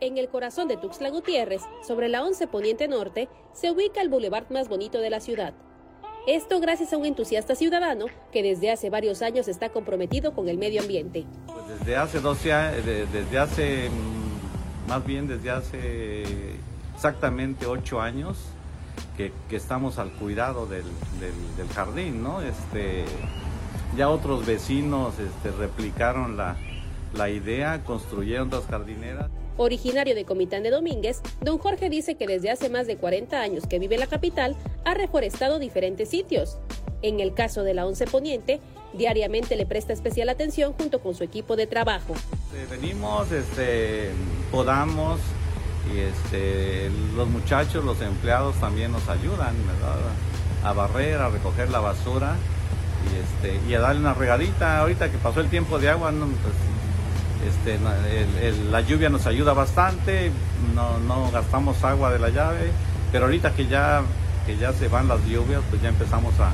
En el corazón de Tuxtla Gutiérrez, sobre la 11 Poniente Norte, se ubica el bulevar más bonito de la ciudad. Esto gracias a un entusiasta ciudadano que desde hace varios años está comprometido con el medio ambiente. Pues desde hace 12 años, desde hace, mm, más bien desde hace exactamente 8 años, que, estamos al cuidado del, jardín, ¿no? Este, ya otros vecinos este, replicaron la, la idea, construyeron dos jardineras. Originario de Comitán de Domínguez, don Jorge dice que desde hace más de 40 años que vive en la capital, ha reforestado diferentes sitios. En el caso de la Once Poniente, diariamente le presta especial atención junto con su equipo de trabajo. Eh, venimos, este, podamos y este, los muchachos, los empleados también nos ayudan a barrer, a recoger la basura y, este, y a darle una regadita. Ahorita que pasó el tiempo de agua, no, pues, este, la lluvia nos ayuda bastante, no, gastamos agua de la llave, pero ahorita que ya, que ya se van las lluvias, pues ya empezamos a,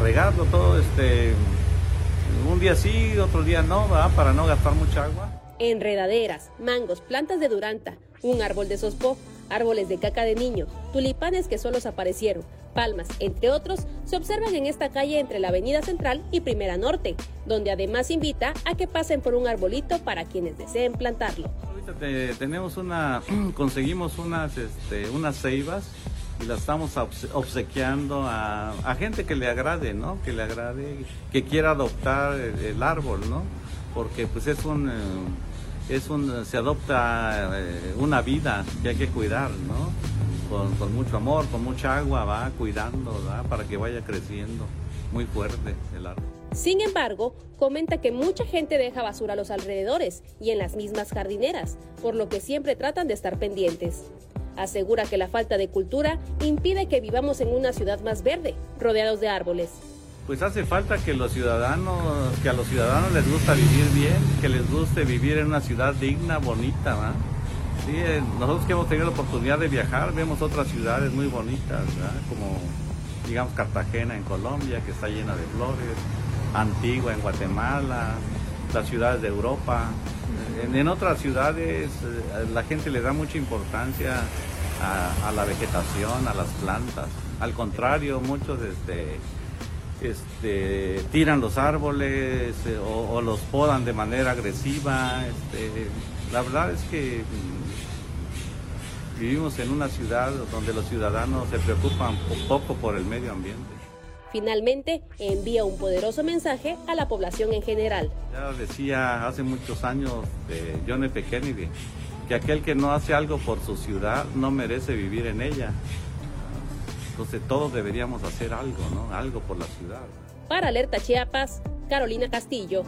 regarlo todo, este, un día sí, otro día no, para no gastar mucha agua. Enredaderas, mangos, plantas de duranta, un árbol de sospó, árboles de caca de niño, tulipanes que solos aparecieron, palmas, entre otros, se observan en esta calle entre la Avenida Central y Primera Norte, donde además invita a que pasen por un arbolito para quienes deseen plantarlo. Ahorita tenemos una, conseguimos unas, este, unas ceibas y las estamos obsequiando a, gente que le agrade, ¿no? Que le agrade, que quiera adoptar el, árbol, ¿no? Porque pues es un... Eh, es un, se adopta eh, una vida que hay que cuidar, ¿no? Con, mucho amor, con mucha agua, va cuidando, ¿va? Para que vaya creciendo muy fuerte el árbol. Sin embargo, comenta que mucha gente deja basura a los alrededores y en las mismas jardineras, por lo que siempre tratan de estar pendientes. Asegura que la falta de cultura impide que vivamos en una ciudad más verde, rodeados de árboles pues hace falta que los ciudadanos, que a los ciudadanos les gusta vivir bien, que les guste vivir en una ciudad digna, bonita, ¿va? Sí, eh, nosotros que hemos tenido la oportunidad de viajar, vemos otras ciudades muy bonitas, como digamos Cartagena en Colombia, que está llena de flores, Antigua en Guatemala, las ciudades de Europa. En, otras ciudades eh, la gente le da mucha importancia a, a, la vegetación, a las plantas. Al contrario, muchos este, este, tiran los árboles eh, o, los podan de manera agresiva. Este, la verdad es que mm, vivimos en una ciudad donde los ciudadanos se preocupan poco por el medio ambiente. Finalmente, envía un poderoso mensaje a la población en general. Ya decía hace muchos años de John F. Kennedy que aquel que no hace algo por su ciudad no merece vivir en ella. Entonces todos deberíamos hacer algo, ¿no? Algo por la ciudad. Para Alerta Chiapas, Carolina Castillo.